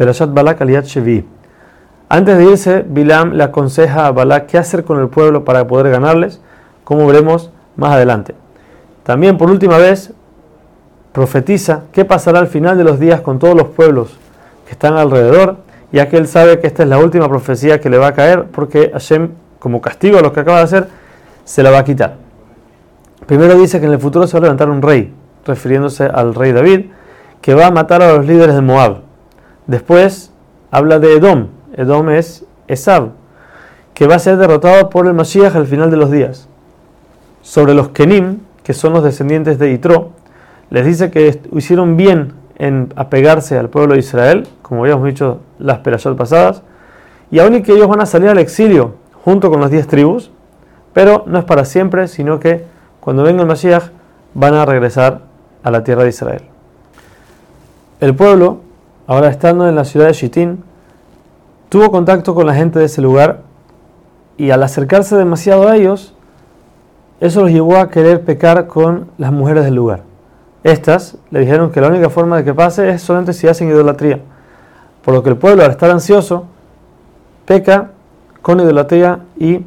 Perashat Balak Aliyat Shevi. Antes de irse, Bilam le aconseja a Balak qué hacer con el pueblo para poder ganarles, como veremos más adelante. También, por última vez, profetiza qué pasará al final de los días con todos los pueblos que están alrededor, ya que él sabe que esta es la última profecía que le va a caer, porque Hashem, como castigo a lo que acaba de hacer, se la va a quitar. Primero dice que en el futuro se va a levantar un rey, refiriéndose al rey David, que va a matar a los líderes de Moab. Después habla de Edom. Edom es Esab, que va a ser derrotado por el Mashiach al final de los días. Sobre los Kenim, que son los descendientes de Itro, les dice que hicieron bien en apegarse al pueblo de Israel, como habíamos dicho las perashot pasadas, y aún que ellos van a salir al exilio junto con las diez tribus, pero no es para siempre, sino que cuando venga el Mashiach van a regresar a la tierra de Israel. El pueblo, ahora estando en la ciudad de Shitín, tuvo contacto con la gente de ese lugar y al acercarse demasiado a ellos, eso los llevó a querer pecar con las mujeres del lugar. Estas le dijeron que la única forma de que pase es solamente si hacen idolatría. Por lo que el pueblo, al estar ansioso, peca con idolatría y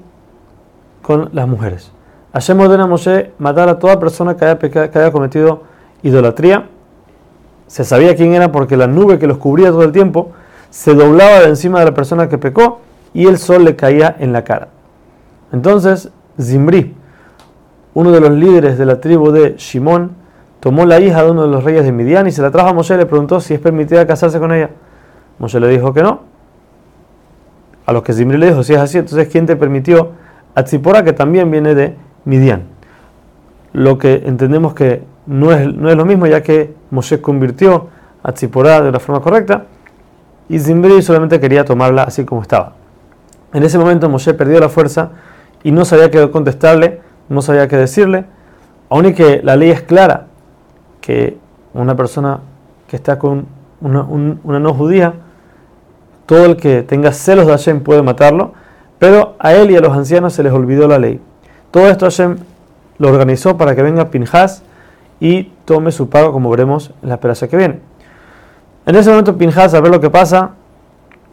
con las mujeres. Hashem ordena a Moshe matar a toda persona que haya cometido idolatría se sabía quién era porque la nube que los cubría todo el tiempo se doblaba de encima de la persona que pecó y el sol le caía en la cara. Entonces, Zimri, uno de los líderes de la tribu de Shimón, tomó la hija de uno de los reyes de Midian y se la trajo a Moshe y le preguntó si es permitida casarse con ella. Moshe le dijo que no. A los que Zimri le dijo, si es así, entonces ¿quién te permitió? A Tzipora, que también viene de Midian. Lo que entendemos que no es, no es lo mismo, ya que Moshe convirtió a Tziporá de la forma correcta y Zimbri solamente quería tomarla así como estaba. En ese momento Moshe perdió la fuerza y no sabía qué contestarle, no sabía qué decirle, aun y que la ley es clara, que una persona que está con una, una no judía, todo el que tenga celos de Hashem puede matarlo, pero a él y a los ancianos se les olvidó la ley. Todo esto Hashem lo organizó para que venga Pinjas y tome su pago, como veremos en la esperanza que viene. En ese momento Pinjas, a ver lo que pasa,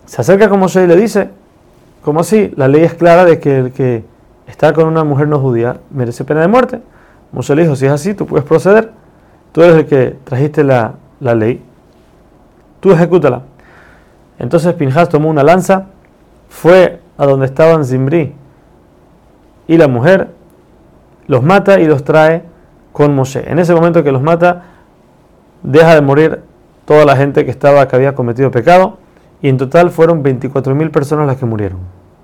se acerca como Moshe y le dice, como así, la ley es clara de que el que está con una mujer no judía merece pena de muerte. Moshe le dijo, si es así, tú puedes proceder, tú eres el que trajiste la, la ley, tú ejecútala. Entonces Pinjas tomó una lanza, fue a donde estaban Zimbri y la mujer, los mata y los trae con Moshe. En ese momento que los mata, deja de morir toda la gente que estaba que había cometido pecado y en total fueron 24.000 personas las que murieron.